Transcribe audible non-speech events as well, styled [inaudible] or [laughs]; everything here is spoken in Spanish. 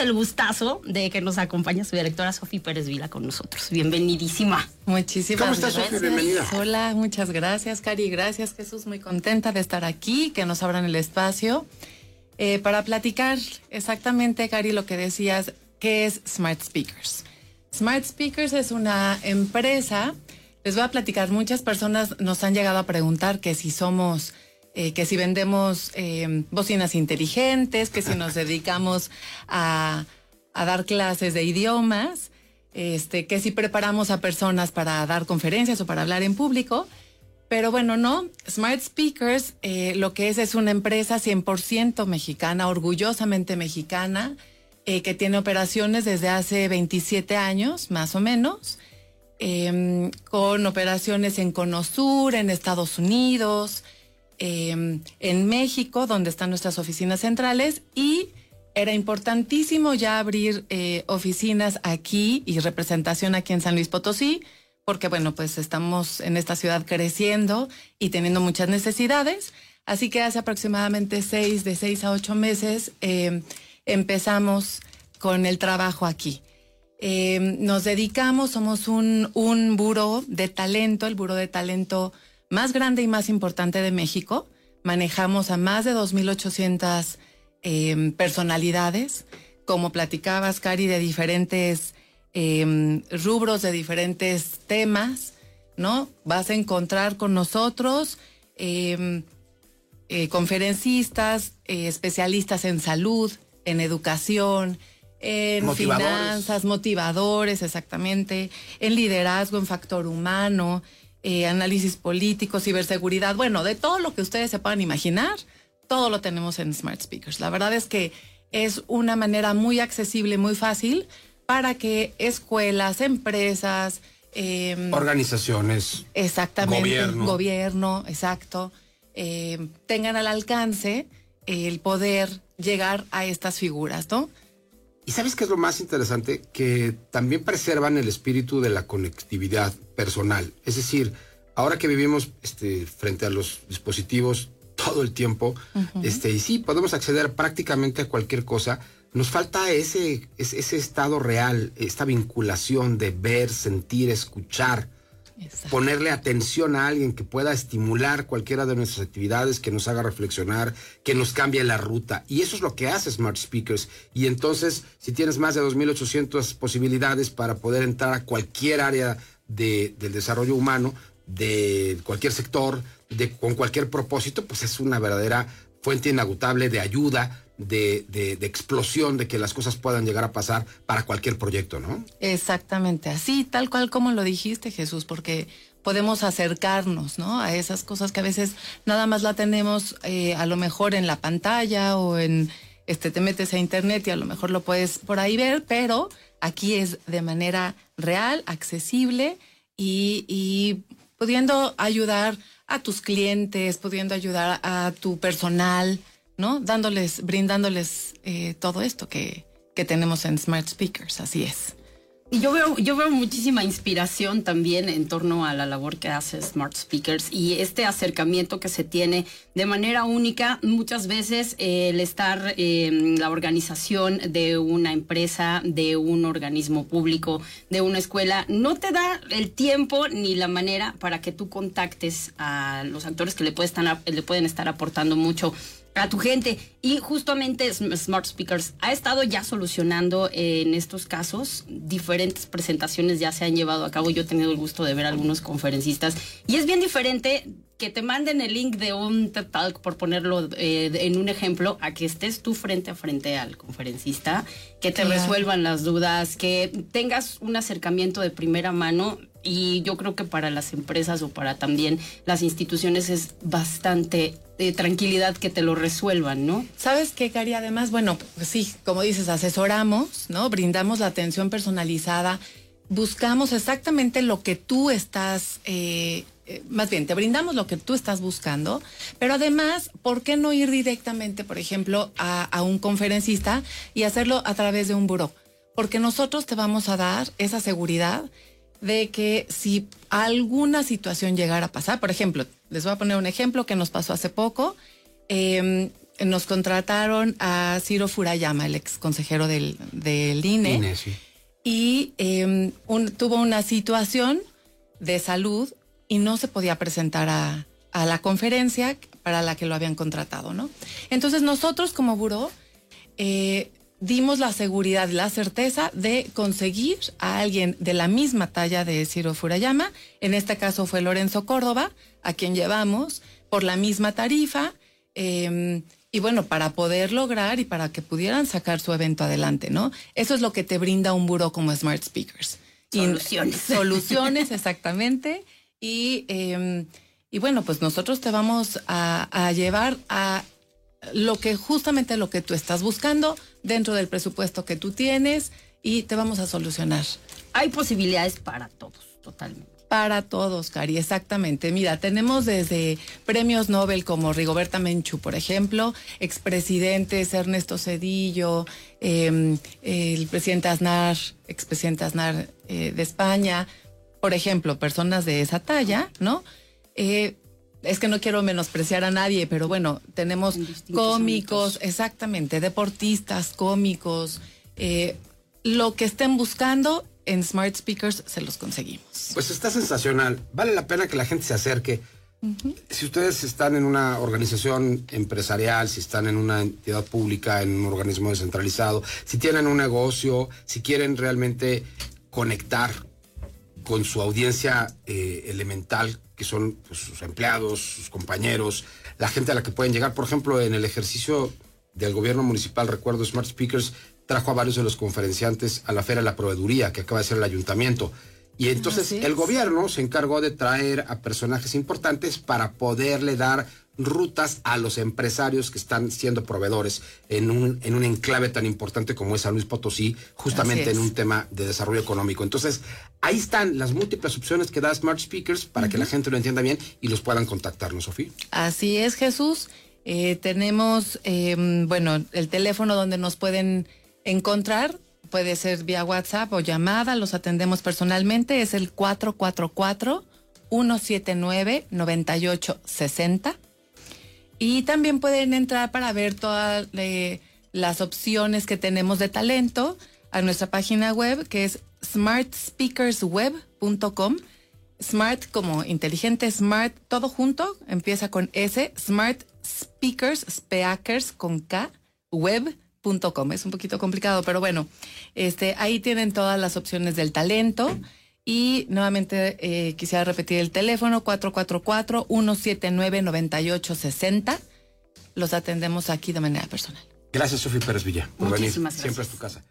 el gustazo de que nos acompañe su directora Sofía Pérez Vila con nosotros. Bienvenidísima. Muchísimas ¿Cómo estás, gracias. Bienvenida. Hola, muchas gracias, Cari. Gracias, Jesús. Muy contenta de estar aquí, que nos abran el espacio. Eh, para platicar exactamente, Cari, lo que decías, ¿qué es Smart Speakers? Smart Speakers es una empresa, les voy a platicar, muchas personas nos han llegado a preguntar que si somos, eh, que si vendemos eh, bocinas inteligentes, que si nos dedicamos a, dar clases de idiomas, este, que si preparamos a personas para dar conferencias o para hablar en público. Pero bueno, no. Smart Speakers eh, lo que es es una empresa 100% mexicana, orgullosamente mexicana, eh, que tiene operaciones desde hace 27 años, más o menos, eh, con operaciones en Conosur, en Estados Unidos, eh, en México, donde están nuestras oficinas centrales, y era importantísimo ya abrir eh, oficinas aquí y representación aquí en San Luis Potosí, porque bueno, pues estamos en esta ciudad creciendo y teniendo muchas necesidades. Así que hace aproximadamente seis, de seis a ocho meses, eh, empezamos con el trabajo aquí. Eh, nos dedicamos, somos un, un buro de talento, el buro de talento más grande y más importante de México. Manejamos a más de 2.800 eh, personalidades, como platicabas, Cari, de diferentes eh, rubros, de diferentes temas, ¿no? Vas a encontrar con nosotros eh, eh, conferencistas, eh, especialistas en salud, en educación, en Motivadores. finanzas, motivadores, exactamente, en liderazgo, en factor humano, eh, análisis político, ciberseguridad, bueno, de todo lo que ustedes se puedan imaginar, todo lo tenemos en Smart Speakers. La verdad es que es una manera muy accesible, muy fácil para que escuelas, empresas, em, Organizaciones. Exactamente. Gobierno. Gobierno, exacto. eh, tengan al alcance el poder llegar a estas figuras, ¿no? ¿Y sabes qué es lo más interesante? Que también preservan el espíritu de la conectividad personal. Es decir, ahora que vivimos este, frente a los dispositivos todo el tiempo, este, y sí, podemos acceder prácticamente a cualquier cosa, nos falta ese, ese, ese estado real, esta vinculación de ver, sentir, escuchar, Ponerle atención a alguien que pueda estimular cualquiera de nuestras actividades, que nos haga reflexionar, que nos cambie la ruta. Y eso es lo que hace Smart Speakers. Y entonces, si tienes más de 2.800 posibilidades para poder entrar a cualquier área de- del desarrollo humano, de cualquier sector, de, con cualquier propósito, pues es una verdadera fuente inagotable de ayuda, de, de- de explosión, de que las cosas puedan llegar a pasar para cualquier proyecto, ¿no? Exactamente, así, tal cual como lo dijiste, Jesús, porque podemos acercarnos, ¿no? A esas cosas que a veces nada más la tenemos eh, a lo mejor en la pantalla o en, este, te metes a internet y a lo mejor lo puedes por ahí ver, pero aquí es de manera real, accesible y, y pudiendo ayudar a tus clientes, pudiendo ayudar a tu personal, ¿no? Dándoles, brindándoles eh, todo esto que, que tenemos en Smart Speakers, así es. Yo veo, yo veo muchísima inspiración también en torno a la labor que hace Smart Speakers y este acercamiento que se tiene de manera única. Muchas veces eh, el estar eh, la organización de una empresa, de un organismo público, de una escuela, no te da el tiempo ni la manera para que tú contactes a los actores que le pueden estar aportando mucho a tu gente. Y justamente Sm- Smart Speakers ha estado ya solucionando eh, en estos casos. Diferentes presentaciones ya se han llevado a cabo. Yo he tenido el gusto de ver a algunos conferencistas. Y es bien diferente que te manden el link de un TED Talk, por ponerlo eh, en un ejemplo, a que estés tú frente a frente al conferencista, que te Claro. resuelvan las dudas, que tengas un acercamiento de primera mano. Y yo creo que para las empresas o para también las instituciones es bastante eh, tranquilidad que te lo resuelvan, ¿no? ¿Sabes qué, Cari? Además, bueno, pues sí, como dices, asesoramos, ¿no? Brindamos la atención personalizada, buscamos exactamente lo que tú estás, eh, eh, más bien, te brindamos lo que tú estás buscando, pero además, ¿por qué no ir directamente, por ejemplo, a, a un conferencista y hacerlo a través de un buró? Porque nosotros te vamos a dar esa seguridad de que si alguna situación llegara a pasar, por ejemplo, les voy a poner un ejemplo que nos pasó hace poco. eh, nos contrataron a Ciro Furayama, el ex consejero del, del INE. INE, sí. Y em, un- tuvo una situación de salud y no se podía presentar a, a la conferencia para la que lo habían contratado, ¿no? Entonces nosotros como buró eh, dimos la seguridad y la certeza de conseguir a alguien de la misma talla de Ciro Furayama. En este caso fue Lorenzo Córdoba, a quien llevamos por la misma tarifa. eh, y bueno, para poder lograr y para que pudieran sacar su evento adelante, ¿no? Eso es lo que te brinda un buró como Smart Speakers. Y- Soluciones. soluciones, [laughs] exactamente. Y, eh, y bueno, pues nosotros te vamos a, a llevar a lo que justamente lo que tú estás buscando dentro del presupuesto que tú tienes y te vamos a solucionar. Hay posibilidades para todos, totalmente. Para todos, Cari, exactamente. Mira, tenemos desde premios Nobel como Rigoberta Menchú, por ejemplo, expresidentes Ernesto Cedillo, eh, el presidente Aznar, expresidente Aznar eh, de España, por ejemplo, personas de esa talla, ¿no? Eh, es que no quiero menospreciar a nadie, pero bueno, tenemos cómicos, ámbitos. exactamente, deportistas, cómicos, eh, lo que estén buscando en Smart Speakers se los conseguimos. Pues está sensacional. Vale la pena que la gente se acerque. Si ustedes están en una organización empresarial, si están en una entidad pública, en un organismo descentralizado, si tienen un negocio, si quieren realmente conectar con su audiencia eh, elemental, que son pues, sus empleados, sus compañeros, la gente a la que pueden llegar. Por ejemplo, en el ejercicio del gobierno municipal, recuerdo, Smart Speakers trajo a varios de los conferenciantes a la Feria de la Proveeduría, que acaba de ser el ayuntamiento. Y entonces el gobierno se encargó de traer a personajes importantes para poderle dar rutas a los empresarios que están siendo proveedores en un, en un enclave tan importante como es San Luis Potosí, justamente en un tema de desarrollo económico. Entonces, ahí están las múltiples opciones que da Smart Speakers para que la gente lo entienda bien y los puedan contactar, ¿no, Sofía? Así es, Jesús. Eh, tenemos, eh, bueno, el teléfono donde nos pueden encontrar. Puede ser vía WhatsApp o llamada, los atendemos personalmente. Es el 444-179-9860. Y también pueden entrar para ver todas eh, las opciones que tenemos de talento a nuestra página web que es smartspeakersweb.com. Smart como inteligente, smart, todo junto, empieza con S, Smart Speakers, Speakers con K, web.com. Es un poquito complicado, pero bueno, este, ahí tienen todas las opciones del talento. Y nuevamente eh, quisiera repetir el teléfono 444-179-9860. Los atendemos aquí de manera personal. Gracias, Sofía Pérez Villa, por venir. Muchísimas Siempre es gracias. tu casa.